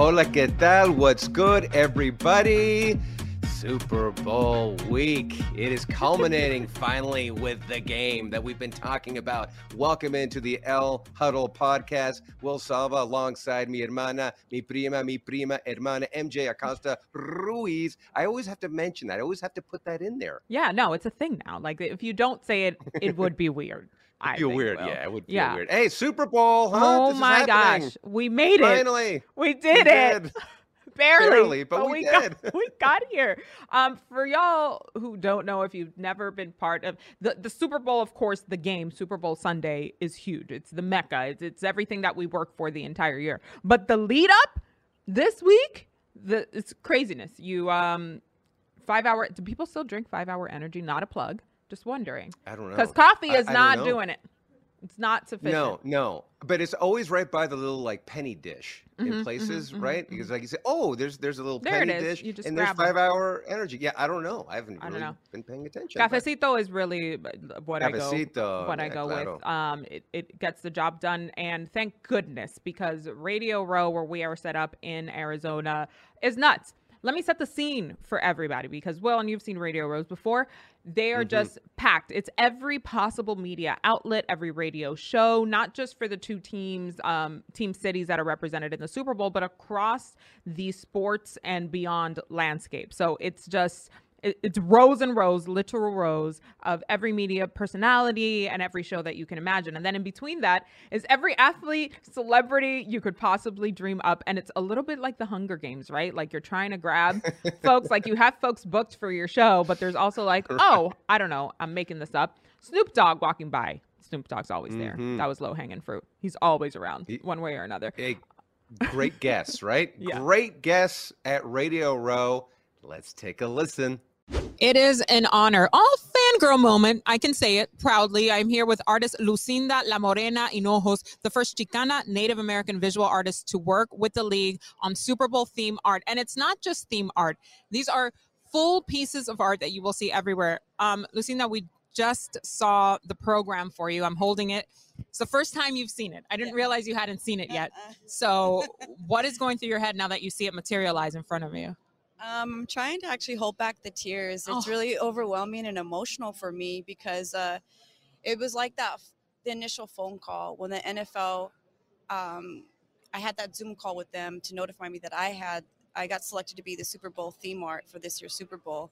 Hola, ¿qué tal? What's good, everybody? Super Bowl week. It is culminating finally with the game that we've been talking about. Welcome into the El Huddle podcast. Will Selva alongside mi hermana, mi prima, mi prima, hermana, MJ Acosta Ruiz. I always have to mention that. I always have to put that in there. Yeah, no, it's a thing now. Like if you don't say it, it would be weird. I feel weird. Will. Yeah, it would feel Yeah. weird. Hey, Super Bowl, huh? Oh This my gosh, we made it! Finally. We did We it. did. Barely, Barely, but we got did. we got here. Um, for y'all who don't know, if you've never been part of the the Super Bowl, of course, the game Super Bowl Sunday is huge. It's the mecca. It's, it's everything that we work for the entire year. But the lead up this week, the it's craziness. You um, five hour. Do people still drink five hour energy? Not a plug. Just wondering. I don't know. Because coffee is I don't doing it. It's not sufficient. No, no. But it's always right by the little like penny dish Mhm, in places, mhm, right? Because like you say, oh, there's there's a little There penny dish, You just and there's five hour energy. Yeah, I don't know. I haven't I really know. been paying attention. Cafecito is really uh, what I go Cafecito, what I go claro. with. Um, it, it gets the job done, and thank goodness because Radio Row, where we are set up in Arizona, is nuts. Let me set the scene for everybody because, well, and you've seen Radio Rows before. They are Mhm. just packed. It's every possible media outlet, every radio show, not just for the two teams, um, team cities that are represented in the Super Bowl, but across the sports and beyond landscape. So it's just it- it's rows and rows, literal rows of every media personality and every show that you can imagine. And then in between that is every athlete, celebrity you could possibly dream up. And it's a little bit like the Hunger Games, right? Like you're trying to grab folks, like you have folks booked for your show, but there's also like, oh, I don't know, I'm making this up. Snoop Dogg walking by. Snoop Dogg's always there. Mhm. That was low hanging fruit. He's always around, He- one way or another. Hey, great guess, right? Yeah. Great guess at Radio Row. Let's take a listen. It is an honor. All fangirl moment. I can say it proudly. I'm here with artist Lucinda La Morena Hinojos, the first Chicana Native American visual artist to work with the league on Super Bowl theme art. And it's not just theme art. These are full pieces of art that you will see everywhere. Um, Lucinda, we just saw the program for you. I'm holding it. It's the first time you've seen it. I didn't realize you hadn't seen it yet. So, what is going through your head now that you see it materialize in front of you? Um, I'm trying to actually hold back the tears. It's Oh. really overwhelming and emotional for me because uh, it was like that the initial phone call when the NFL. Um, I had that Zoom call with them to notify me that I had I got selected to be the Super Bowl theme art for this year's Super Bowl.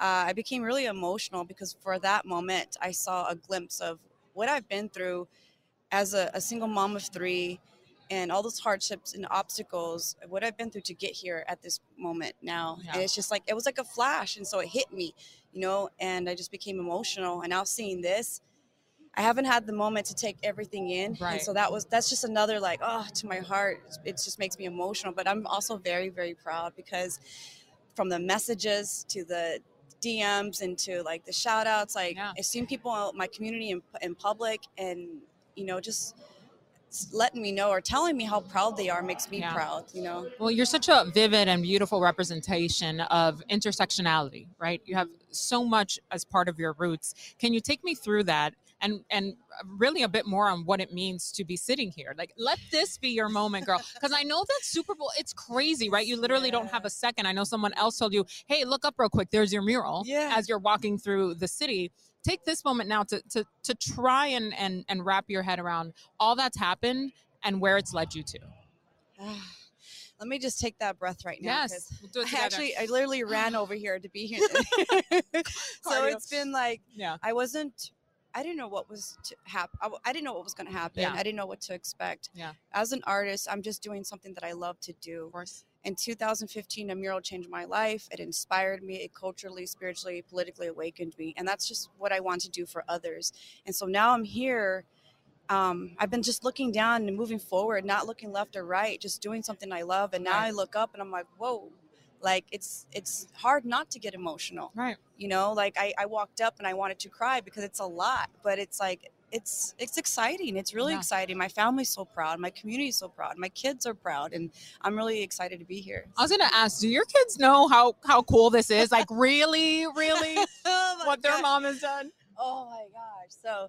Uh, I became really emotional because for that moment I saw a glimpse of what I've been through as a, a single mom of three and all those hardships and obstacles, what I've been through to get here at this moment now. Yeah. And it's just like, it was like a flash. And so it hit me, you know, and I just became emotional. And now seeing this, I haven't had the moment to take everything in. Right. And so that was, that's just another like, oh, to my heart. It just makes me emotional. But I'm also very, very proud because from the messages to the DMs and to like the shout outs, like Yeah. I've seen people in my community in, in public and, you know, just letting me know or telling me how proud they are makes me Yeah. proud, you know? Well, you're such a vivid and beautiful representation of intersectionality, right? You have so much as part of your roots. Can you take me through that? and and really a bit more on what it means to be sitting here. Like, let this be your moment, girl. Because I know that Super Bowl, it's crazy, right? You literally don't have a second. I know someone else told you, "Hey, look up real quick. There's your mural." Yeah. As you're walking through the city, take this moment now to to to try and and and wrap your head around all that's happened and where it's led you to. Let me just take that breath right now. Yes, we'll do it I actually, I literally ran over here to be here. so it's been like yeah. I wasn't. I didn't know what was to happen. I didn't know what was going to happen. Yeah. I didn't know what to expect. Yeah. As an artist, I'm just doing something that I love to do. Of course. In 2015, a mural changed my life. It inspired me. It culturally, spiritually, politically awakened me, and that's just what I want to do for others. And so now I'm here. Um, I've been just looking down and moving forward, not looking left or right, just doing something I love. And now Right. I look up and I'm like, whoa, like it's it's hard not to get emotional Right. you know like I, I walked up and i wanted to cry because it's a lot but it's like it's it's exciting it's really Yeah. exciting my family's so proud my community's so proud my kids are proud and i'm really excited to be here I was gonna ask, do your kids know how how cool this is? Like, really, really, Oh what their mom has done? oh my gosh so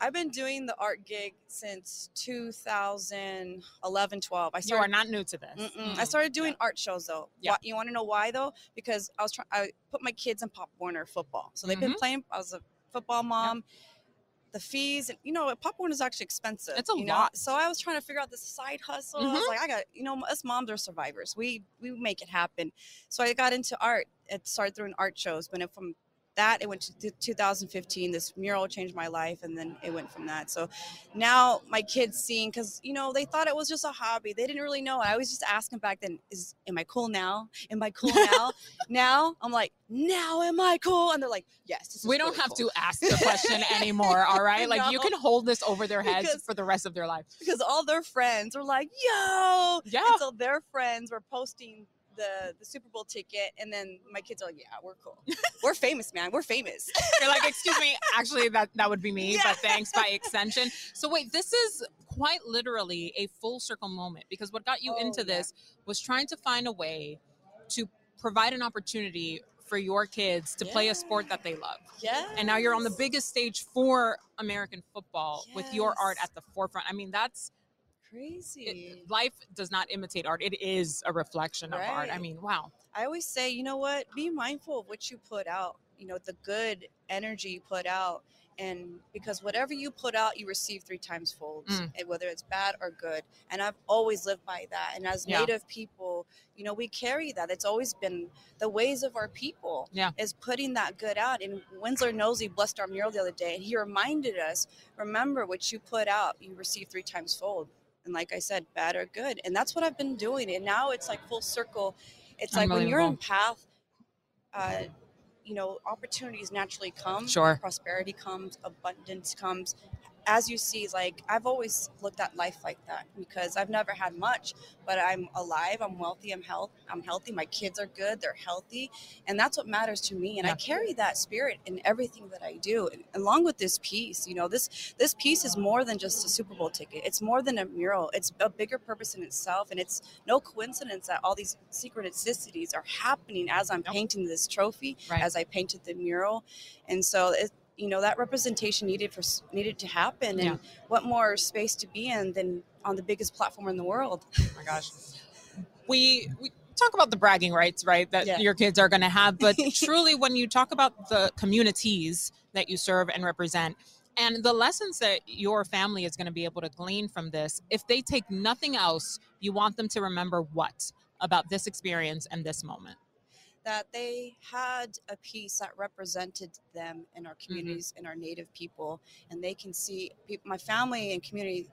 i've been doing the art gig since 2011 12 i You are not new to this. Mm-mm. I started doing art shows though. Yeah. Why- you want to know why though? Because I was trying. I put my kids in Pop Warner football, so they've been Mhm. playing. I was a football mom. The fees, and you know, Pop Warner is actually expensive. It's a you know? lot. So I was trying to figure out this side hustle. I was Mhm. like, I got, you know, us moms are survivors. We we make it happen. So I got into art. It started doing art shows, but it, from that it went to 2015 this mural changed my life and then it went from that so now my kids seeing because you know they thought it was just a hobby they didn't really know i was just asking back then is am i cool now am i cool now now i'm like now am i cool and they're like yes this is We don't really have cool." to ask the question anymore, all right? Like you can hold this over their heads Because- for the rest of their life. because all their friends were like yo Yeah. and so their friends were posting the, the Super Bowl ticket, and then my kids are like, "Yeah, we're cool. We're famous, man. We're famous." You're like, excuse me, actually that that would be me, Yeah. but thanks by extension. So wait, this is quite literally a full circle moment because what got you Oh, into yeah. this was trying to find a way to provide an opportunity for your kids to play a sport that they love. Yeah. And now you're on the biggest stage for American football with your art at the forefront. I mean, that's crazy. it, life does not imitate art. It is a reflection of art. I mean, wow. I always say, you know what? Be mindful of what you put out. You know, the good energy you put out, and because whatever you put out, you receive three times fold, Mm. and whether it's bad or good. And I've always lived by that. And as Yeah. Native people, you know, we carry that. It's always been the ways of our people. Yeah. Is putting that good out. And Winslow Nosey blessed our mural the other day, and he reminded us, remember what you put out, you receive three times fold. And like I said, bad or good. And that's what I've been doing. And now it's like full circle. It's like when you're on path, uh, you know, opportunities naturally come. Sure. Prosperity comes, abundance comes. As you see, like I've always looked at life like that because I've never had much, but I'm alive, I'm wealthy, I'm health, I'm healthy. My kids are good, they're healthy, and that's what matters to me. And I carry that spirit in everything that I do, and along with this piece. You know, this this piece is more than just a Super Bowl ticket. It's more than a mural. It's a bigger purpose in itself, and it's no coincidence that all these synchronicities are happening as I'm Nope. painting this trophy, Right. as I painted the mural, and so it, you know that representation needed for needed to happen. And Yeah. what more space to be in than on the biggest platform in the world? Oh my gosh. We we talk about the bragging rights, right? That Yeah. your kids are going to have, but truly when you talk about the communities that you serve and represent and the lessons that your family is going to be able to glean from this, if they take nothing else, you want them to remember what about this experience and this moment. That they had a piece that represented them in our Mm-hmm. communities and our native people and they can see people, my family and community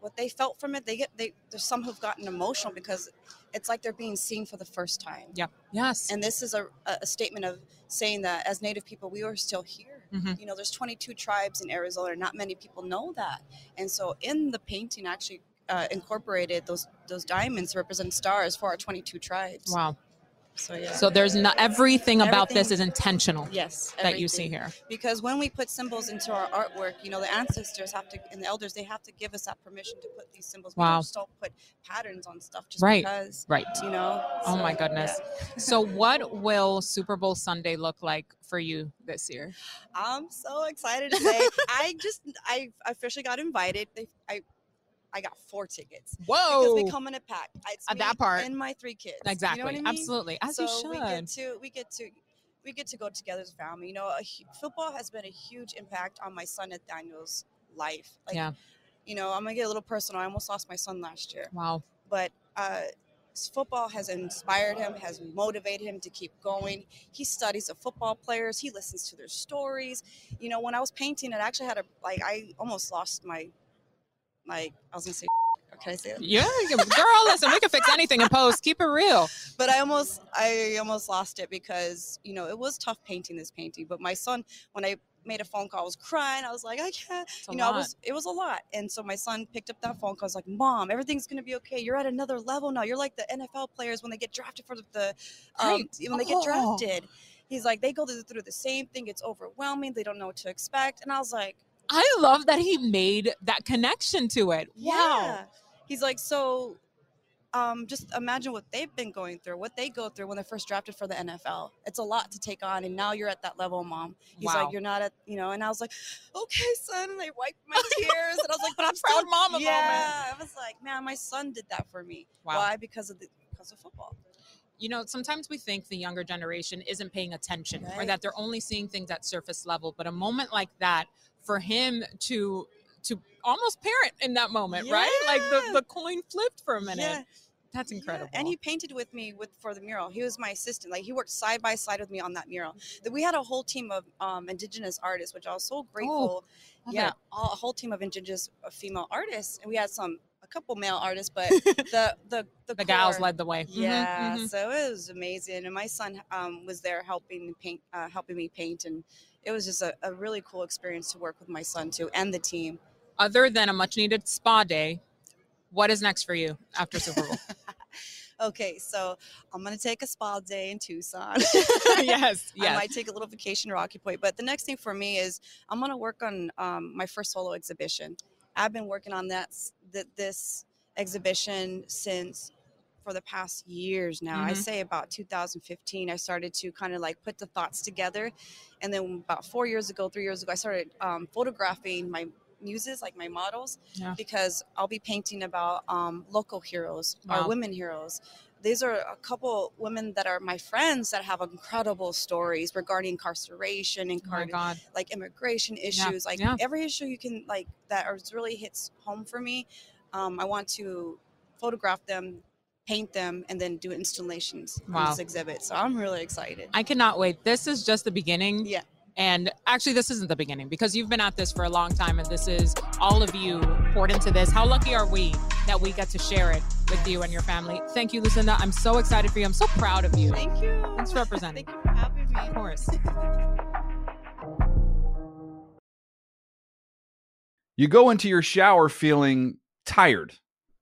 what they felt from it they get they there's some who've gotten emotional because it's like they're being seen for the first time yeah Yes. and this is a, a statement of saying that as native people we are still here Mhm. you know there's 22 tribes in arizona and not many people know that and so in the painting actually uh, incorporated those those diamonds represent stars for our 22 tribes Wow. So yeah. So there's not everything about this is intentional yes, that you see here. because when we put symbols into our artwork, you know, the ancestors have to and the elders they have to give us that permission to put these symbols. Wow. don't just don't put patterns on stuff just Right. because, Right. you know. Oh my goodness. yeah. So what will Super Bowl Sunday look like for you this year? I'm so excited to say I just I officially got invited. They, I I got four tickets Whoa! because we come in a pack. It's Uh, me that part. and my three kids. You know exactly. I mean? Absolutely. As so you should. we get to we get to we get to go together as a family. You know, a, football has been a huge impact on my son Nathaniel's life. Like, Yeah. you know, I'm gonna get a little personal. I almost lost my son last year, wow. but uh, football has inspired him, has motivated him to keep going. He studies the football players. He listens to their stories. You know, when I was painting, it actually had a like I almost lost my like I was gonna say. Can I say that? Yeah, girl, listen, we can fix anything in post. Keep it real. but I almost I almost lost it because you know it was tough painting this painting. But my son, when I made a phone call, I was crying. I was like, I can't. You know, I was it was a lot. And so my son picked up that phone call. I was like, Mom, everything's gonna be okay. You're at another level now. You're like the NFL players when they get drafted for the, um, Right. when they get Oh. drafted. He's like, they go through the same thing. It's overwhelming. They don't know what to expect. And I was like, I love that he made that connection to it. Wow. yeah. He's like, so um, just imagine what they've been going through, what they go through when they're first drafted for the NFL. It's a lot to take on, and now you're at that level, mom. He's Wow. like, you're not at, you know. And I was like, okay, son. And I wiped my tears, and I was like, but I'm Proud still, mama yeah. I was like, man, my son did that for me. Wow. Why? Because of the because of football. you know, sometimes we think the younger generation isn't paying attention or that they're only seeing things at surface level. But a moment like that, for him to to almost parent in that moment, right? Like the, the coin flipped for a minute. Yeah. That's Yeah, incredible. And he painted with me with for the mural. He was my assistant. Like he worked side by side with me on that mural. That we had a whole team of um, indigenous artists, which I was so grateful. Love yeah, all, a whole team of indigenous uh, female artists, and we had some a couple male artists, but the the the, the gals led the way. Mhm, Yeah, mhm. so it was amazing, and my son um, was there helping paint, uh, helping me paint, and it was just a, a really cool experience to work with my son too, and the team. Other than a much needed spa day, what is next for you after Super Bowl? Okay, so I'm gonna take a spa day in Tucson. yes, yes. I might take a little vacation to Rocky Point. But the next thing for me is I'm gonna work on um, my first solo exhibition. I've been working on that s- th- this exhibition since for the past years now. I Mhm. say about 2015. I started to kind of like put the thoughts together, and then about four years ago, three years ago, I started um, photographing my muses, like my models, Yeah. because I'll be painting about um, local heroes Wow. or women heroes these are a couple women that are my friends that have incredible stories regarding incarceration and Oh like immigration issues like yeah. every issue you can like that really hits home for me um, i want to photograph them paint them and then do installations Wow. on this exhibit so i'm really excited I cannot wait. This is just the beginning. Yeah. And actually, this isn't the beginning because you've been at this for a long time, and this is all of you poured into this. How lucky are we that we get to share it with you and your family? Thank you, Lucinda. I'm so excited for you. I'm so proud of you. thank you Thanks for representing. thank you for having me Of course. You go into your shower feeling tired,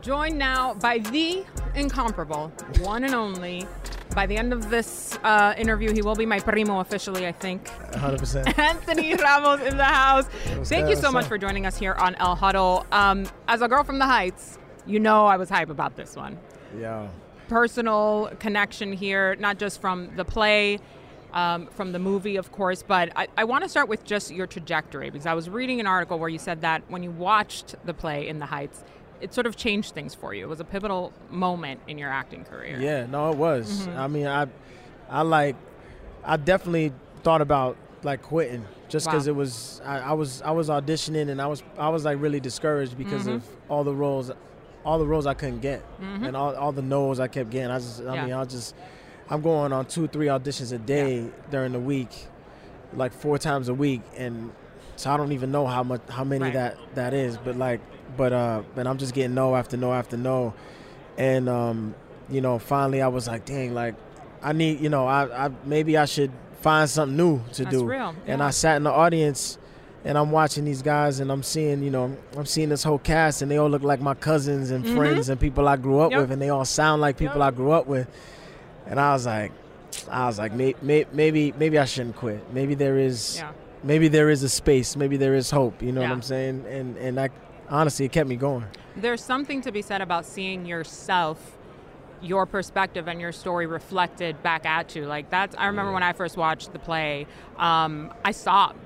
Joined now by the incomparable, one and only. By the end of this uh, interview, he will be my primo officially, I think. 100%. Anthony Ramos in the house. Thank you so much for joining us here on El Huddle. Um, as a girl from the Heights, you know I was hype about this one. Yeah. Personal connection here, not just from the play, um, from the movie, of course, but I, I want to start with just your trajectory because I was reading an article where you said that when you watched the play in the Heights, it sort of changed things for you. It was a pivotal moment in your acting career. yeah, no, it was. Mm-hmm. I mean, I, I like, I definitely thought about like quitting just because Wow. it was. I, I was I was auditioning and I was I was like really discouraged because Mm-hmm. of all the roles, all the roles I couldn't get and all, all the no's I kept getting. I just I Yeah. mean I just I'm going on two, three auditions a day during the week, like four times a week, and so I don't even know how much how many Right. that that is. But like, but uh, but I'm just getting no after no after no, and um, you know, finally I was like, dang, like I need, you know, I, I maybe I should find something new to That's do. real, And yeah. I sat in the audience and I'm watching these guys and I'm seeing, you know, I'm seeing this whole cast and they all look like my cousins and friends and people I grew up Mm-hmm. Yep. with and they all sound like people I grew up with. And I was like, I was like, may, may, maybe, maybe I shouldn't quit. Maybe there is, Yeah. Maybe there is a space. Maybe there is hope. You know Yeah. what I'm saying? And and that honestly, it kept me going. There's something to be said about seeing yourself, your perspective, and your story reflected back at you. Like that's. I remember when I first watched the play, um, I sobbed.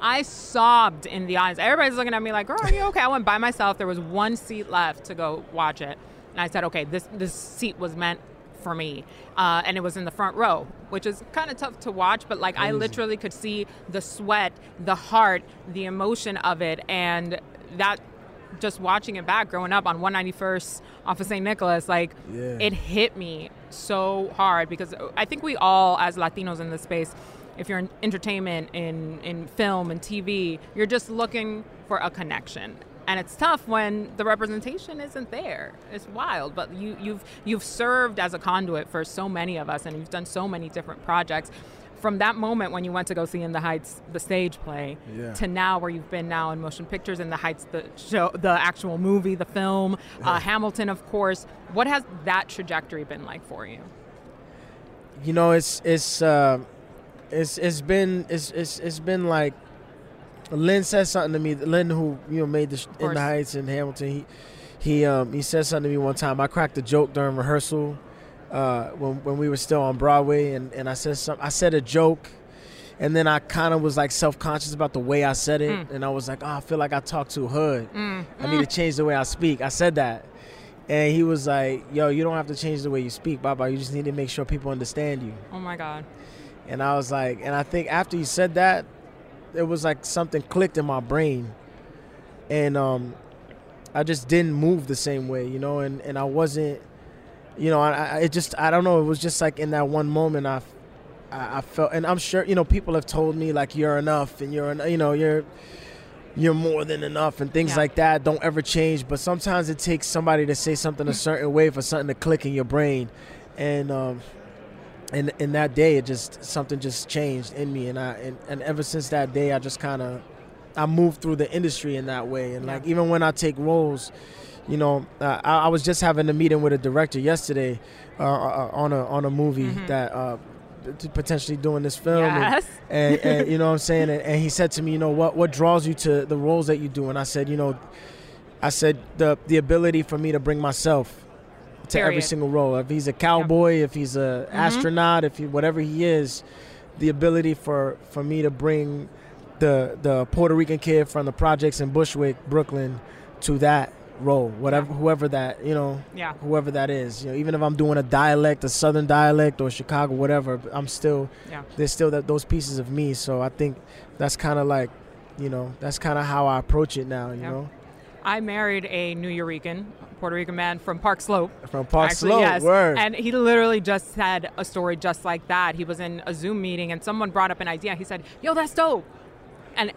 I sobbed in the audience. Everybody's looking at me like, "Girl, are you okay?" I went by myself. There was one seat left to go watch it, and I said, "Okay, this this seat was meant for me," uh, and it was in the front row, which is kind of tough to watch. But like, I literally could see the sweat, the heart, the emotion of it, and that just watching it back growing up on 191st off of St. Nicholas, like Yeah. it hit me so hard because I think we all, as Latinos in this space, if you're in entertainment, in, in film and TV, you're just looking for a connection. And it's tough when the representation isn't there. It's wild, but you, you've you've served as a conduit for so many of us, and you've done so many different projects. From that moment when you went to go see In the Heights the stage play, Yeah. to now where you've been now in motion pictures in the heights the show the actual movie the film uh, hamilton of course what has that trajectory been like for you you know it's it's uh, it's it's been it's, it's it's been like Lin said something to me. Lin, who you know made the in the Heights in Hamilton, he he um he said something to me one time. I cracked a joke during rehearsal uh, when when we were still on Broadway, and, and I said some I said a joke. And then I kind of was like self conscious about the way I said it, and I was like, "Oh, I feel like I talk too hood. I need to change the way I speak." I said that, and he was like, "Yo, you don't have to change the way you speak, Baba. You just need to make sure people understand you." oh my god And I was like, and I think after he said that, it was like something clicked in my brain. And um, I just didn't move the same way, you know, and, and I wasn't, you know, I, I it just, I don't know, it was just like in that one moment I, I, I felt, and I'm sure, you know, people have told me like you're enough and you're, en- you know, you're, you're more than enough and things Yeah. like that don't ever change. But sometimes it takes somebody to say something a certain way for something to click in your brain. And, um, and in that day it just something just changed in me. And i and, and ever since that day i just kind of i moved through the industry in that way. And like even when i take roles you know uh, I, I was just having a meeting with a director yesterday uh, uh, on a on a movie that uh potentially doing this film. And- Yes. and, and you know what i'm saying? And, and he said to me you know what what draws you to the roles that you do? And i said you know i said the the ability for me to bring myself to every single role. If he's a cowboy, if he's a Mm-hmm. astronaut, if he whatever he is, the ability for for me to bring the the Puerto Rican kid from the projects in Bushwick, Brooklyn, to that role, whatever whoever that you know, Yeah. whoever that is. You know, even if I'm doing a dialect, a Southern dialect, or Chicago, whatever, I'm still Yeah. there's still that those pieces of me. So I think that's kind of like, you know, that's kind of how I approach it now. You Yeah. know, i married a Nuyorican, puerto rican man from park slope from Park Actually, Slope, yes. word. And he literally just said a story just like that. He was in a Zoom meeting and someone brought up an idea. He said, Yo, that's dope. And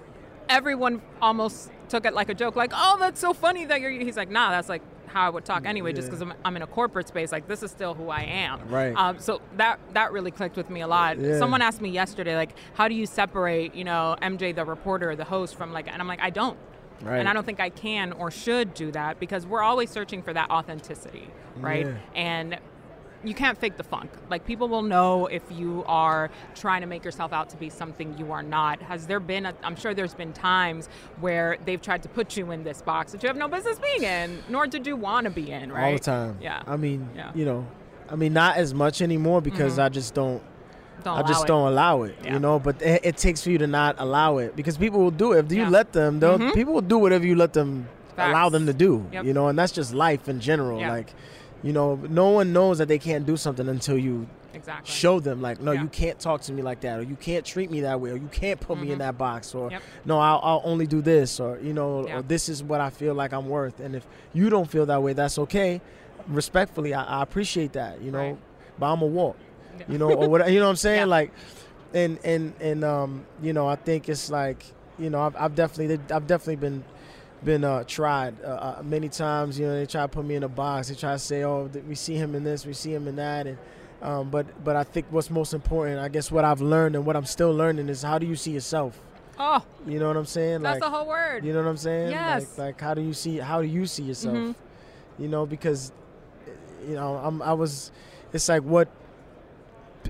everyone almost took it like a joke, like, Oh, that's so funny that you're. He's like, Nah, that's like how I would talk anyway, just because I'm, I'm in a corporate space. Like, this is still who I am. Right. Um, so that that really clicked with me a lot. Yeah. Someone asked me yesterday, like, How do you separate, you know, MJ, the reporter, the host, from like, and I'm like, I don't. Right. And I don't think I can or should do that because we're always searching for that authenticity, right? Yeah. And you can't fake the funk. Like people will know if you are trying to make yourself out to be something you are not. Has there been? A, I'm sure there's been times where they've tried to put you in this box that you have no business being in, nor did you want to be in, right? all the time. Yeah. I mean, Yeah. you know, I mean, not as much anymore because mm-hmm. I just don't. Don't I just it. don't allow it, Yeah. you know. But it, it takes for you to not allow it because people will do it if you Yeah. let them. They'll Mhm. people will do whatever you let them allow them to do, Yep. you know. And that's just life in general. Yeah. Like, you know, no one knows that they can't do something until you Exactly. show them. Like, no, Yeah. you can't talk to me like that, or you can't treat me that way, or you can't put me in Mhm. that box, or Yep. no, I'll, I'll only do this, or you know, or this is what I feel like I'm worth. And if you don't feel that way, that's okay. Respectfully, I, I appreciate that, you know. Right. But I'm a walk. You know, or what you know what I'm saying? Yeah. Like, and and and um, you know, I think it's like, you know, I've, I've definitely I've definitely been been uh, tried uh, uh, many times. You know, they try to put me in a box. They try to say, oh, we see him in this, we see him in that, and um, but but I think what's most important, I guess, what I've learned and what I'm still learning is how do you see yourself? Oh, You know what I'm saying? that's like, the whole word. You know what I'm saying? Yes. Like, like how do you see how do you see yourself? Mhm. You know, because you know, I'm I was it's like what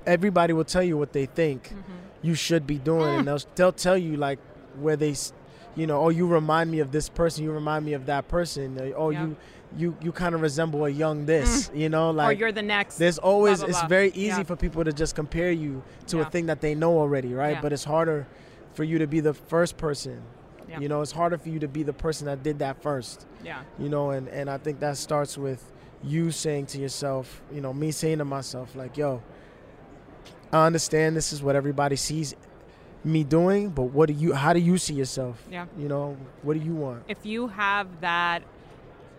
everybody will tell you what they think Mhm. you should be doing Mm. and they'll they'll tell you like where they you know, oh you remind me of this person, you remind me of that person. Oh Yeah. you you you kind of resemble a young this, you know, like or you're the next. there's always blah, it's blah. very easy Yeah. for people to just compare you to a thing that they know already, right? Yeah. But it's harder for you to be the first person. Yeah. You know, it's harder for you to be the person that did that first. yeah. You know, and and I think that starts with you saying to yourself, you know, me saying to myself like, "Yo, I understand this is what everybody sees me doing, but what do you how do you see yourself? Yeah. You know, what do you want? if you have that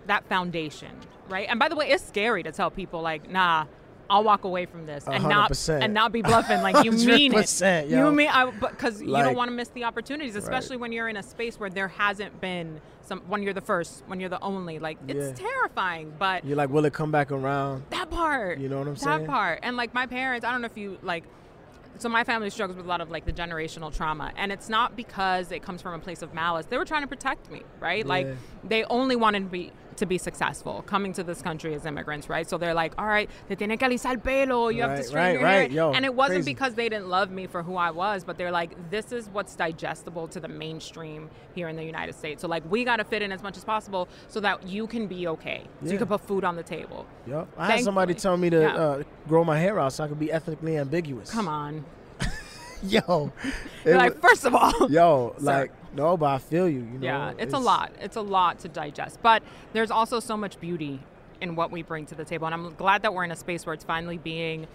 that foundation, right? And by the way, it's scary to tell people like, nah, I'll walk away from this and hundred not and not be bluffing. Like you mean it. yo. You mean I because you don't want to miss the opportunities, especially when you're in a space where there hasn't been some when you're the first, when you're the only. Like it's Yeah. terrifying, but You're like, will it come back around? that part. You know what I'm that saying? That part. And like my parents, I don't know if you like so my family struggles with a lot of like the generational trauma and it's not because it comes from a place of malice. They were trying to protect me, right? Like they only wanted to be to be successful coming to this country as immigrants, right? So they're like, "All right, te tiene que alisar el pelo, you have to straighten right, your hair." right. Yo, and it wasn't crazy. because they didn't love me for who I was, but they're like, "This is what's digestible to the mainstream here in the United States." So like, we got to fit in as much as possible so that you can be okay. So you can put food on the table. Yep. I had somebody tell me to Yeah. uh, grow my hair out so I could be ethnically ambiguous. Come on. Yo. You're like, wa- first of all, Yo, like no, but I feel you. You know, yeah, it's, a lot. It's a lot to digest. But there's also so much beauty in what we bring to the table. And I'm glad that we're in a space where it's finally being,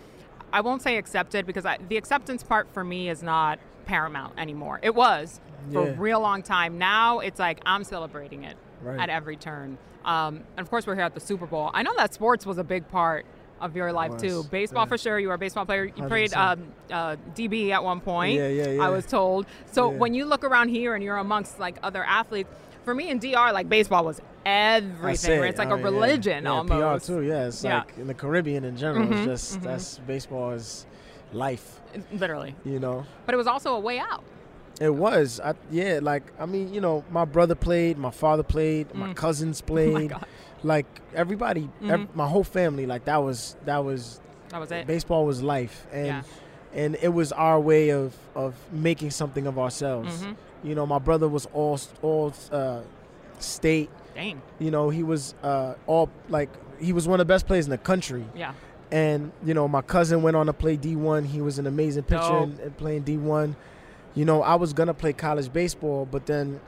I won't say accepted because I, the acceptance part for me is not paramount anymore. It was for Yeah. a real long time. Now it's like I'm celebrating it Right. at every turn. Um, and of course, we're here at the Super Bowl. I know that sports was a big part of your life too. Baseball yeah. for sure. You were a baseball player. You played 100%. um, uh, DB at one point. Yeah, yeah, yeah. I was told. So Yeah. when you look around here and you're amongst like other athletes, for me in DR, like baseball was everything. Where. It's like Oh, a religion yeah, almost. PR too. Yeah, it's Yeah. like in the Caribbean in general. Mhm, It's just mhm. that's baseball is life. Literally. You know. But it was also a way out. It was. I, yeah, like I mean, you know, my brother played, my father played, my Mm. cousins Oh my played. God. Like everybody, ev- Mhm. my whole family, like that was that was That was it. baseball was life, and Yeah. and it was our way of of making something of ourselves. Mhm. You know, my brother was all all uh, state. Dang. You know, he was uh, all like he was one of the best players in the country. Yeah. And you know, my cousin went on to play D1. He was an amazing pitcher and, and playing D1. You know, I was gonna play college baseball, but then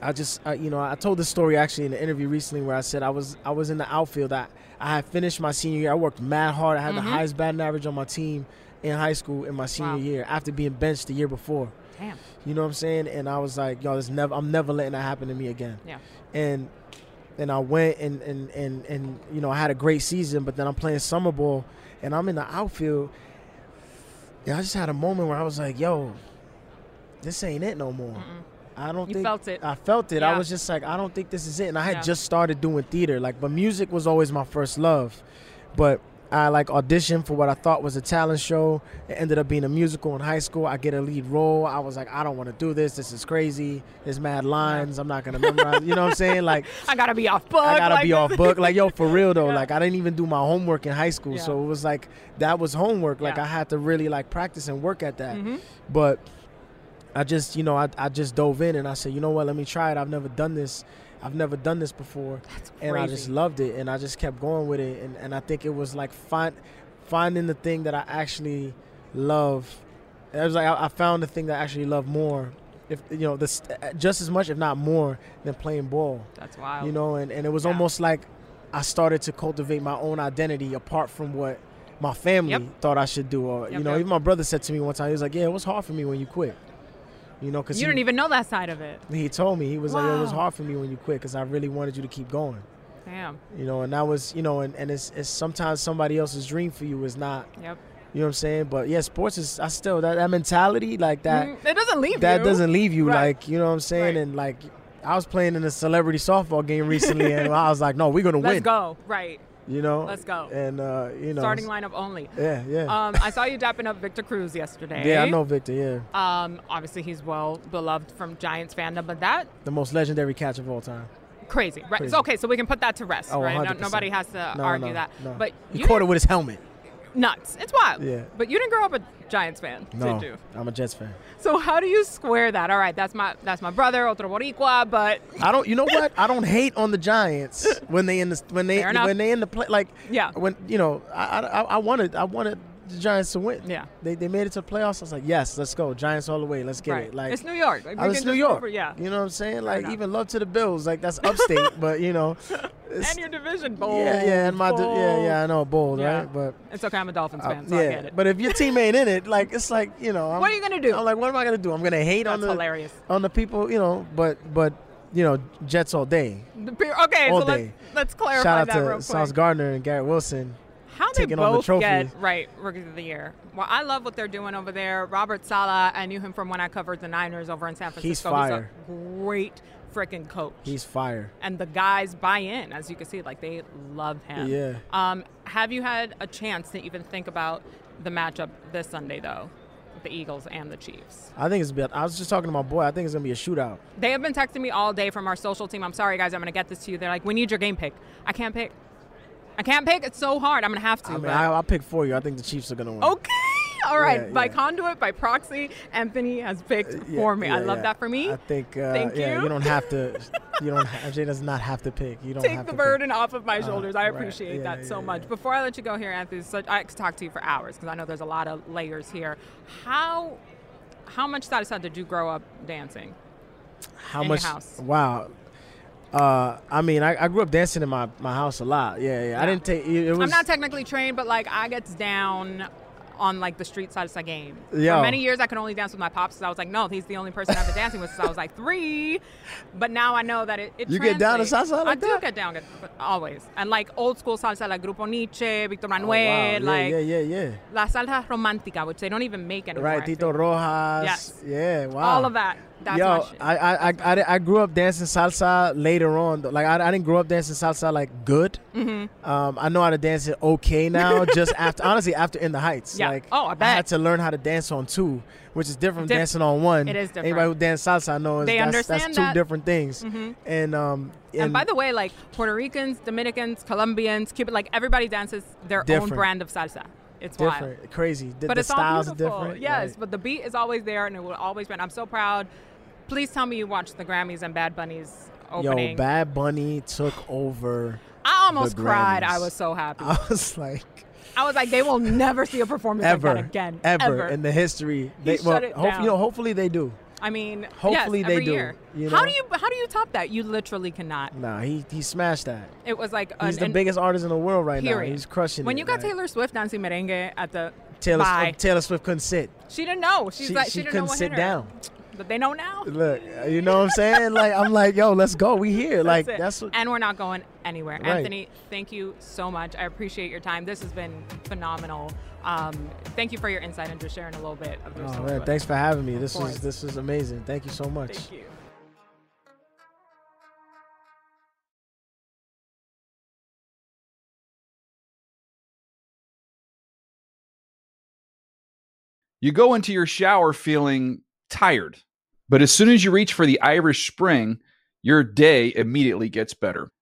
I just, I, you know, I told this story actually in an interview recently where I said I was, I was in the outfield. I, I had finished my senior year. I worked mad hard. I had Mhm. the highest batting average on my team in high school in my senior Wow. year after being benched the year before. Damn. You know what I'm saying? And I was like, yo, this never, I'm never letting that happen to me again. Yeah. And and I went and and and and you know I had a great season, but then I'm playing summer ball and I'm in the outfield. Yeah, I just had a moment where I was like, yo, this ain't it no more. Mm-mm. I don't You think felt it. I felt it. I was just like, I don't think this is it. And I had Yeah. just started doing theater, like, but music was always my first love. But I like auditioned for what I thought was a talent show. It ended up being a musical in high school. I get a lead role. I was like, I don't want to do this. This is crazy. There's mad lines. I'm not gonna memorize. you know what I'm saying? Like, I gotta be off book. I gotta like be this. off book. Like, yo, for real though. Yeah. Like, I didn't even do my homework in high school, Yeah. so it was like that was homework. Like, Yeah. I had to really like practice and work at that. Mhm. But I just, you know, I, I just dove in and I said, you know what, let me try it. I've never done this. I've never done this before. That's And I just loved it. And I just kept going with it. And, and I think it was like find, finding the thing that I actually love. It was like I, I found the thing that I actually love more. If you know, this just as much, if not more, than playing ball. That's wild. You know, and, and it was Yeah. almost like I started to cultivate my own identity apart from what my family Yep. thought I should do. Or you know, yep. even my brother said to me one time, he was like, "Yeah, it was hard for me when you quit." You know, because you he, don't even know that side of it. he told me he was like, "It was hard for me when you quit because I really wanted you to keep going." Damn. You know, and that was you know, and, and it's, it's sometimes somebody else's dream for you is not Yep. You know what I'm saying? But yeah, sports is I still that, that mentality like that. Mm, it doesn't leave you that you. doesn't leave you Right. like you know what I'm saying Right. and like I was playing in a celebrity softball game recently and I was like no we're gonna win Let's go. Right. You know Let's go. and uh you know Starting lineup only. yeah yeah Um, I saw you dapping up Victor Cruz yesterday. yeah I know Victor yeah Um, obviously he's well beloved from Giants fandom, but that the most legendary catch of all time crazy, right? Crazy. So, okay, so we can put that to rest, Oh, right? No, 100%. nobody has to no, argue no, that. But he you caught it with his helmet nuts. It's wild. Yeah. But you didn't grow up a Giants fan, no did you? I'm a Jets fan So how do you square that? All right, that's my that's my brother, otro boricua, but I don't you know what I don't hate on the Giants when they in the when they when they in the play like Yeah. when you know I I, I wanted I wanted the Giants to win Yeah. they they made it to the playoffs I was like yes let's go Giants all the way let's get right. it like it's New York. Like, I was New York. over- yeah. You know what I'm saying? Like even love to the Bills. Like that's upstate, but you know. it's- And your division bowl. yeah, yeah, and my di- yeah, yeah, I know bold, Yeah. right? But It's okay. I'm a Dolphins uh, fan, so I yeah, get it. but if your team ain't in it, like it's like you know, I'm, what are you gonna do? I'm like, what am I gonna do? I'm gonna hate That's on the hilarious. on the people, you know, but but you know, Jets all day. Okay, all so let's, day. let's clarify Shout out that real to quick. Sauce Gardner and Garrett Wilson. How they the both trophy. get right rookies of the year? Well, I love what they're doing over there. Robert Saleh, I knew him from when I covered the Niners over in San Francisco. He's fire. a great freaking coach. He's fire. and the guys buy in, as you can see, like they love him. Yeah. Um, have you had a chance to even think about the matchup this Sunday, though, the Eagles and the Chiefs? I think it's. Been, I was just talking to my boy. I think it's gonna be a shootout. They have been texting me all day from our social team. I'm sorry, guys, I'm going to get this to you. They're like, we need your game pick. I can't pick. I can't pick. It's so hard. I'm going to have to. I mean, but- I, I'll pick for you. I think the Chiefs are gonna win. Okay. All right. Yeah, by yeah. conduit, by proxy, Anthony has picked Yeah, for me. I love that for me. I think. Uh, Thank yeah, you. you don't have to. You don't. MJ does not have to pick. You don't Take have the to pick. burden off of my Uh, shoulders. I right. appreciate Yeah, that so much. Before I let you go here, Anthony, such, I could talk to you for hours because I know there's a lot of layers here. How how much salsa did you grow up dancing? How in your much? house? Wow. Uh, I mean, I, I grew up dancing in my, my house a lot. Yeah, yeah. Yeah. I didn't take it. was, I'm not technically trained, but like I gets down on like the street salsa game. Yo. For many years, I could only dance with my pops because I was like, no, he's the only person I've been dancing with since I was like three. But now I know that it. it You get down to salsa like I do that? get down, get- but always, and like old school salsa, like Grupo Niche, Victor Oh, wow. Manuelle, yeah, like yeah, yeah, yeah. La Salsa Romantica, which they don't even make anymore. Right, Tito. Rojas. Yes. Yeah, wow. All of that. That's Yo. I, I, I, I, I grew up dancing salsa later on. though. Like I, I didn't grow up dancing salsa like good. Mm-hmm. Um, I know how to dance it okay now. just after, honestly, after In the Heights. Yeah. Like, Oh, I bet. had to learn how to dance on two, which is different from Dif- dancing on one. It is different. Anybody who dance salsa knows They that's, that's two that. different things. Mhm. And um, And, by the way, like Puerto Ricans, Dominicans, Colombians, Cuban, like everybody dances their own brand of salsa. It's wild. different, crazy. The, But the it's all styles beautiful. different. Yes, right. but the beat is always there and it will always be. I'm so proud. Please tell me you watched the Grammys and Bad Bunny's opening. Yo, Bad Bunny took over. I almost cried. I was so happy. I was like, I was like, they will never see a performance ever, like that again. ever, in the history. He They, shut well, it hope- you know, hopefully they do. I mean, Hopefully yes, they do, you How do you how do you top that? You literally cannot. Nah, he he smashed that. It was like He's an, the an- biggest artist in the world right period. now. He's crushing When it. you got like, Taylor Swift dancing merengue at the Taylor, bye, Taylor Swift couldn't sit. she didn't know. She's she like she she, didn't couldn't know what sit down. But they know now. Look, you know what I'm saying? Like I'm like, yo, let's go. We here. like it. that's what. and we're not going anywhere. Right. Anthony, thank you so much. I appreciate your time. This has been phenomenal. Um, thank you for your insight and just sharing a little bit of your Oh story. man, thanks for having me. This course. is this is amazing. Thank you so much. Thank you. You go into your shower feeling tired, but as soon as you reach for the Irish Spring, your day immediately gets better.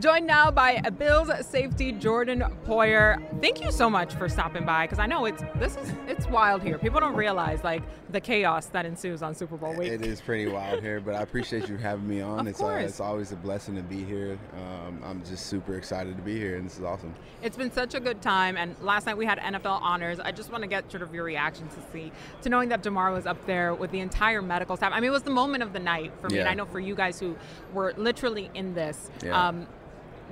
Joined now by Bills safety Jordan Poyer. Thank you so much for stopping by because I know it's this is it's wild here. People don't realize like the chaos that ensues on Super Bowl week. It is pretty wild here, but I appreciate you having me on. Of it's, uh, course. it's always a blessing to be here. Um, I'm just super excited to be here, and this is awesome. It's been such a good time, and last night we had NFL honors. I just want to get sort of your reaction to see to knowing that Damar was up there with the entire medical staff. I mean, it was the moment of the night for me, and I know for you guys who were literally in this. Yeah. Um,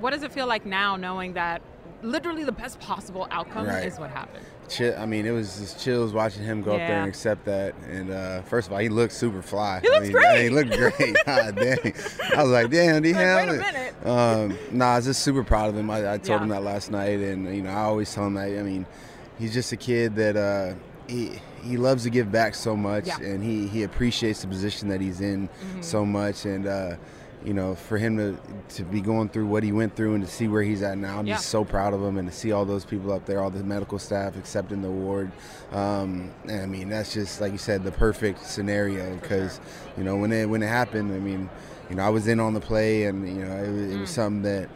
what does it feel like now, knowing that literally the best possible outcome Right. is what happened? Chill, I mean, it was just chills watching him go up there and accept that. And uh, first of all, he looked super fly. He I mean, great. He looked great. God dang. I was like, damn, he Like, Ham. minute. Um, nah, I was just super proud of him. I, I told Yeah. him that last night, and you know, I always tell him that. I mean, he's just a kid that uh, he he loves to give back so much, Yeah. Mm-hmm. and he he appreciates the position that he's in so much, and. Uh, you know, for him to, to be going through what he went through and to see where he's at now, I'm Yeah. just so proud of him and to see all those people up there, all the medical staff accepting the award. Um, and I mean, that's just like you said, the perfect scenario because you know when it when it happened, I mean, you know, I was in on the play, and you know, it, was- it was something that.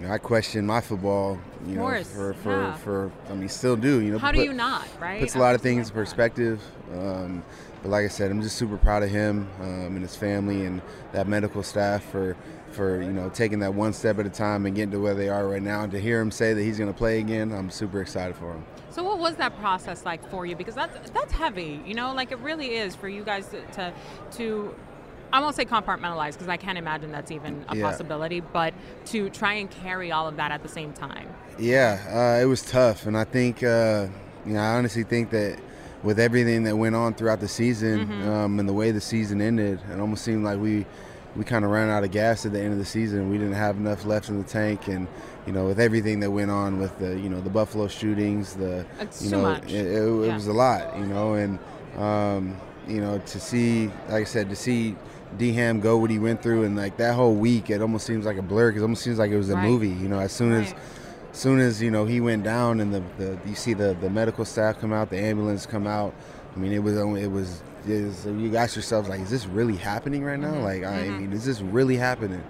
You know, I questioned my football, you know, for, for, yeah. for, I mean, still do, you know. How do you not, right? puts a lot of things in perspective. Um, but like I said, I'm just super proud of him um, and his family and that medical staff for for you know taking that one step at a time and getting to where they are right now. And to hear him say that he's going to play again, I'm super excited for him. So what was that process like for you? Because that's that's heavy, you know, like it really is for you guys to to, to I won't say compartmentalize because I can't imagine that's even a Yeah. possibility, but to try and carry all of that at the same time. Yeah, uh, it was tough, and I think uh, you know I honestly think that with everything that went on throughout the season Mm-hmm. um, and the way the season ended, it almost seemed like we we kind of ran out of gas at the end of the season. We didn't have enough left in the tank, and you know with everything that went on with the you know the Buffalo shootings, the It's you know much. It, it, it Yeah. was a lot, you know, and um, you know to see like I said to see. D Ham go what he went through and like that whole week, it almost seems like a blur because it almost seems like it was a Right. movie. You know, as soon Right. as soon as you know he went down and the, the you see the, the medical staff come out, the ambulance come out. I mean, it was only it was, it was you ask yourself like, is this really happening right now? Like, I mean, is this really happening?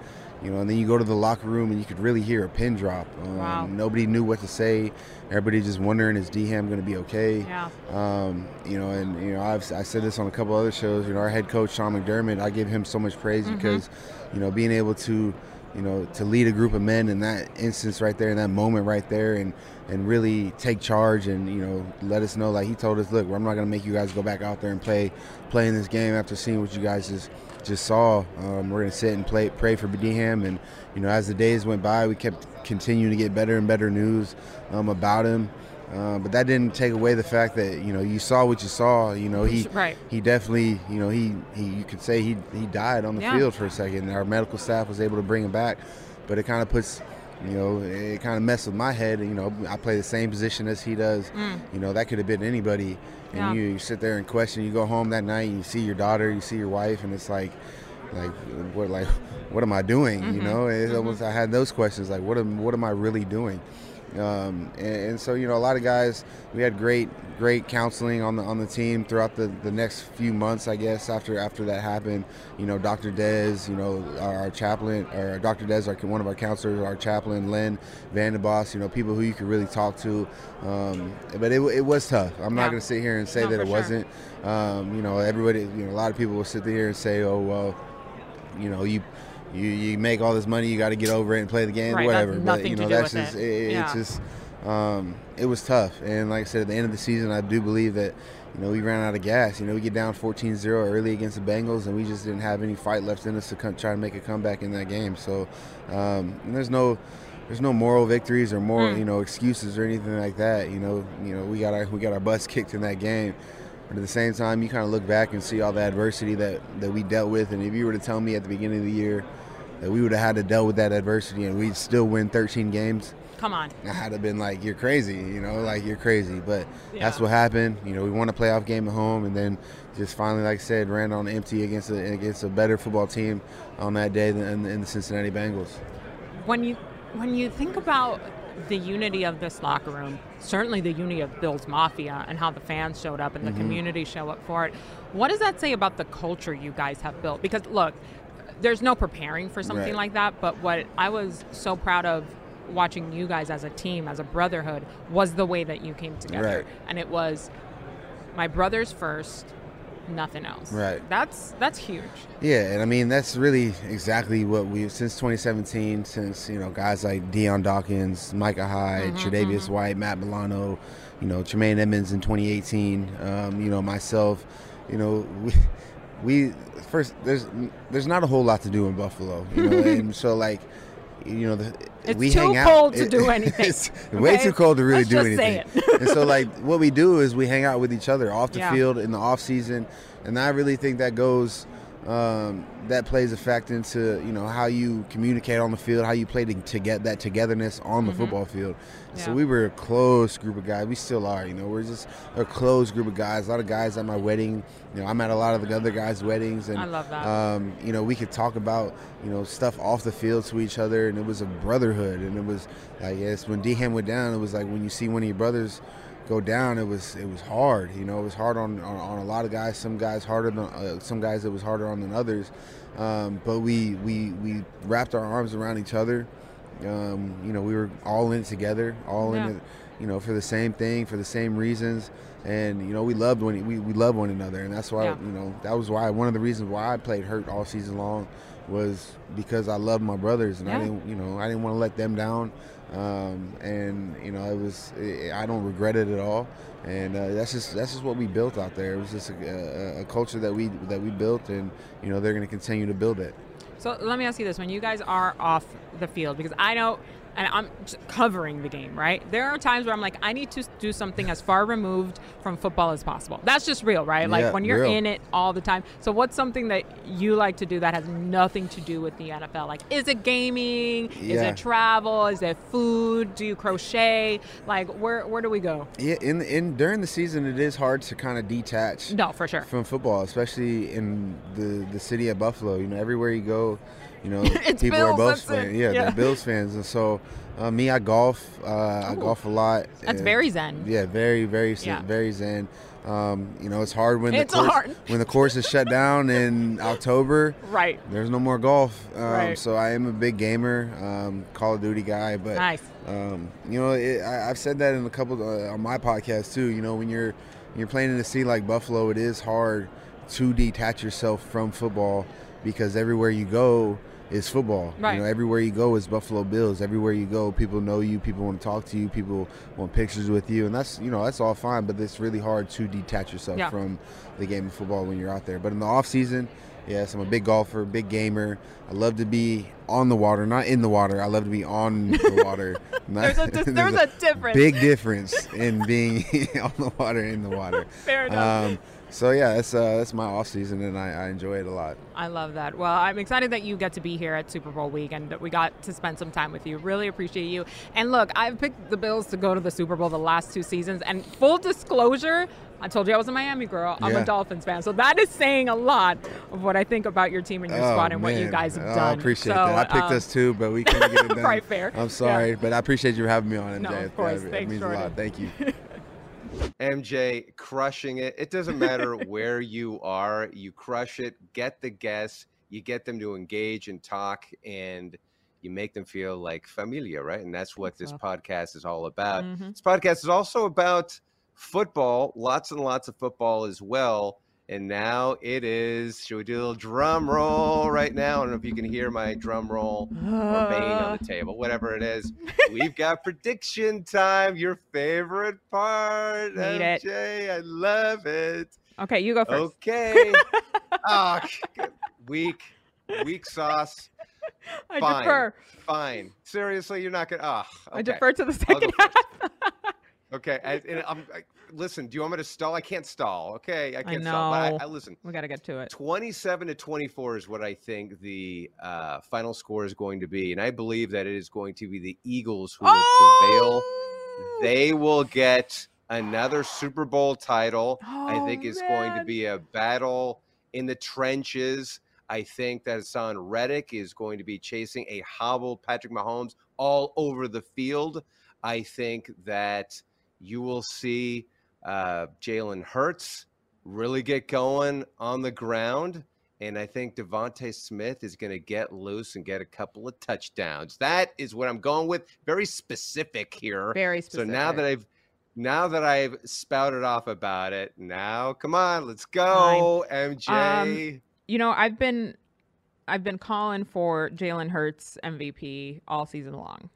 You know, and then you go to the locker room and you could really hear a pin drop. Um, Wow. Nobody knew what to say. Everybody just wondering, is D Ham going to be okay? Yeah. Um, you know, and you know, I've I said this on a couple other shows. You know, our head coach Sean McDermott, I give him so much praise Mm-hmm. because, you know, being able to, you know, to lead a group of men in that instance right there, in that moment right there, and and really take charge and you know let us know. Like he told us, look, I'm not to make you guys go back out there and play play in this game after seeing what you guys just just saw. Um, we're to sit and play pray for D Ham, and you know, as the days went by, we kept continuing to get better and better news um, about him. Uh, but that didn't take away the fact that you know you saw what you saw. You know he Right. he definitely you know he, he you could say he he died on the Yeah. field for a second. Our medical staff was able to bring him back, but it kind of puts you know it kind of messed with my head. You know I play the same position as he does. You know that could have been anybody, and Mm. Yeah. you, you sit there and question. You go home that night and you see your daughter, you see your wife, and it's like like what like what am I doing? You Mm-hmm. know, it's almost I had those questions like what am what am I really doing? Um, and, and so you know a lot of guys we had great great counseling on the on the team throughout the, the next few months I guess after after that happened you know Dr. Dez you know our, our chaplain or Dr. Dez our one of our counselors our chaplain Len Vanden Bos you know people who you could really talk to um, but it, it was tough I'm not going to sit here and say No, that it sure. wasn't um, you know everybody you know a lot of people will sit there and say oh well you know you you, you make all this money you got to get over it and play the game Right, whatever but you know that's just it. it, Yeah. it's just um, it was tough and like I said at the end of the season I do believe that you know we ran out of gas you know we get down 14-0 early against the Bengals and we just didn't have any fight left in us to come, try to make a comeback in that game so um, there's no there's no moral victories or more Hmm. you know excuses or anything like that you know you know we got our we got our butts kicked in that game but at the same time, you kind of look back and see all the adversity that, that we dealt with. And if you were to tell me at the beginning of the year that we would have had to deal with that adversity and we'd still win 13 games, Come on. I had to been like, you're crazy, you know, like you're crazy. But that's what happened. You know, we won a playoff game at home and then just finally, like I said, ran on empty against a, against a better football team on that day than than the Cincinnati Bengals. when you when you think about the unity of this locker room, certainly the unity of Bills Mafia and how the fans showed up and the mm-hmm. community show up for it, what does that say about the culture you guys have built? Because look, there's no preparing for something Right. like that. But what I was so proud of watching you guys as a team, as a brotherhood, was the way that you came together. Right. And it was my brothers first, nothing else. Right. That's that's huge. Yeah, and I mean that's really exactly what we've since 2017, since you know guys like Dion Dawkins, Micah Hyde, Mhm, Tre'Davious mhm. White, Matt Milano, you know Tremaine Edmunds in 2018, um, you know myself, you know we, we first there's there's not a whole lot to do in Buffalo, you know, and so like you know the, It's we hang out. It's too cold to do anything, it's way okay? too cold to really Let's do anything. and so like what we do is we hang out with each other off the Yeah. field in the off season, and I really think that goes um, that plays a fact into you know how you communicate on the field, how you play to, to get that togetherness on the Mhm. football field. So we were a close group of guys. We still are. You know, we're just a close group of guys. A lot of guys at my wedding. You know, I'm at a lot of the other guys' weddings, and I love that. um, you know, we could talk about you know stuff off the field to each other, and it was a brotherhood. And it was like, yes, when D Ham went down, it was like when you see one of your brothers go down, it was it was hard. You know, it was hard on on, on a lot of guys. Some guys harder than uh, some guys it was harder on than others. Um, but we we we wrapped our arms around each other. Um, you know, we were all in it together, all Yeah. in it, you know, for the same thing, for the same reasons. And you know, we loved one. We, we love one another, and that's why Yeah. you know that was why one of the reasons why I played hurt all season long was because I loved my brothers, and I didn't you know I didn't want to let them down. Um, and you know, it was i I don't regret it at all. And uh, that's just that's just what we built out there. It was just a, a, a culture that we that we built, and you know they're going to continue to build it. So let me ask you this: When you guys are off the field, because I know, and I'm covering the game, right? There are times where I'm like, I need to do something as far removed from football as possible. That's just real, right? Like Yeah, when you're real. in it all the time. So what's something that you like to do that has nothing to do with the NFL? Like, is it gaming? Is it travel? Is it food? Do you crochet? Like, where where do we go? Yeah, in in during the season, it is hard to kind of detach. No, for sure. from football, especially in the the city of Buffalo. You know, everywhere you go, you know, people are Bills, that's it. fans. Yeah, Yeah. they're Bills fans, and so uh, me, I golf. Uh, I golf a lot. That's and- very zen. Yeah, very, very, Yeah. very zen. Um, you know, it's hard when It's the course, hard. when the course is shut down in October. Right. There's no more golf. Um, Right. So I am a big gamer, um, Call of Duty guy, but Nice. um, you know, it, I, I've said that in a couple uh, on my podcast too. You know, when you're when you're playing in a city like Buffalo, it is hard to detach yourself from football because everywhere you go is football. Right. You know, everywhere you go is Buffalo Bills. Everywhere you go, people know you. People want to talk to you. People want pictures with you, and that's you know that's all fine. But it's really hard to detach yourself Yeah. from the game of football when you're out there. But in the off season. Yes, I'm a big golfer, big gamer. I love to be on the water, not in the water. I love to be on the water. Not- There's a dis- there's a difference. Big difference in being on the water in the water. Fair enough. Um, so yeah, that's uh, that's my off season, and I, I enjoy it a lot. I love that. Well, I'm excited that you get to be here at Super Bowl week and that we got to spend some time with you. Really appreciate you. And look, I've picked the Bills to go to the Super Bowl the last two seasons. And full disclosure, I told you I was a Miami girl. I'm Yeah. a Dolphins fan. So that is saying a lot of what I think about your team and your Oh, squad and what you guys have Oh, done. I appreciate So, that. I picked um, us too, but we couldn't get it done. Right, fair. I'm sorry, Yeah. but I appreciate you having me on, MJ. No, of course. That, Thanks, means a lot. Thank you. MJ crushing it. It doesn't matter where you are, you crush it. Get the guests, you get them to engage and talk, and you make them feel like familia, right? And that's what this podcast is all about. Mhm. This podcast is also about football, lots and lots of football as well. And now it is. Should we do a little drum roll right now? I don't know if you can hear my drum roll or banging on the table, whatever it is. We've got prediction time, your favorite part. Need it. MJ, I love it. Okay, you go first. Okay. Ah, weak, weak sauce. I Fine. defer. Fine. Seriously, you're not gonna. Ah, I defer to the second half. Okay, I, and I'm, I, listen. Do you want me to stall? I can't stall. Okay, I I can't stall. But. I, I listen. We got to get to it. 27 to 24 is what I think the uh, final score is going to be, and I believe that it is going to be the Eagles who will prevail. Oh! They will get another Super Bowl title. I Oh, think it's going to be a battle in the trenches. I think that Haason Reddick is going to be chasing a hobbled Patrick Mahomes all over the field. I think that you will see uh, Jalen Hurts really get going on the ground. and I think DeVonta Smith is going to get loose and get a couple of touchdowns. That is what I'm going with. Very specific here. Very specific. So now that I've now that I've spouted off about it, now come on, let's go, MJ. Um, you know, I've been I've been calling for Jalen Hurts MVP all season long.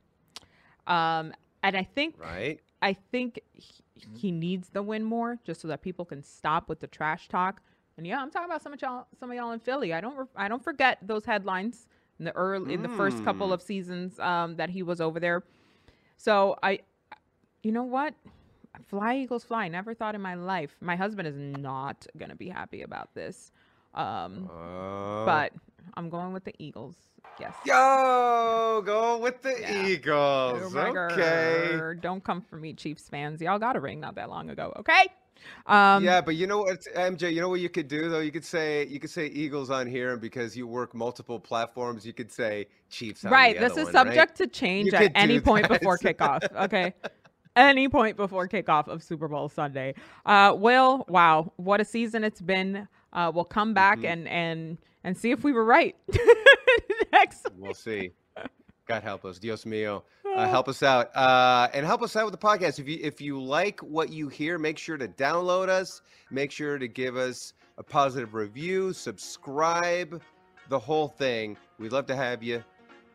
Um, and I think right. I think he, he needs the win more just so that people can stop with the trash talk. And yeah, I'm talking about some of y'all, some of y'all in Philly. I don't, I don't forget those headlines in the early, in the first couple Mm. of seasons um, that he was over there. So I, you know what? Fly Eagles fly. Never thought in my life. My husband is not gonna be happy about this. Um, Oh. but I'm going with the Eagles. Yes. Yo, go with the Yeah. Eagles. Oh okay. Don't come for me, Chiefs fans. Y'all got a ring not that long ago. Okay. Um, yeah, but you know what, MJ? You know what you could do though? You could say you could say Eagles on here, and because you work multiple platforms, you could say Chiefs. On Right. the This other is one, right? subject to change You at any point that. before kickoff. Okay. any point before kickoff of Super Bowl Sunday. Uh, Will, wow, what a season it's been. Uh, we'll come back Mhm. and and and see if we were right next. We'll see. God help us, Dios mío. Uh, help us out uh, and help us out with the podcast. If you if you like what you hear, make sure to download us. Make sure to give us a positive review, subscribe, the whole thing. We'd love to have you.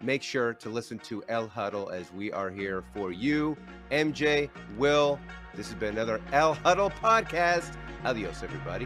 Make sure to listen to El Huddle as we are here for you. MJ, Will, this has been another El Huddle podcast. Adios, everybody.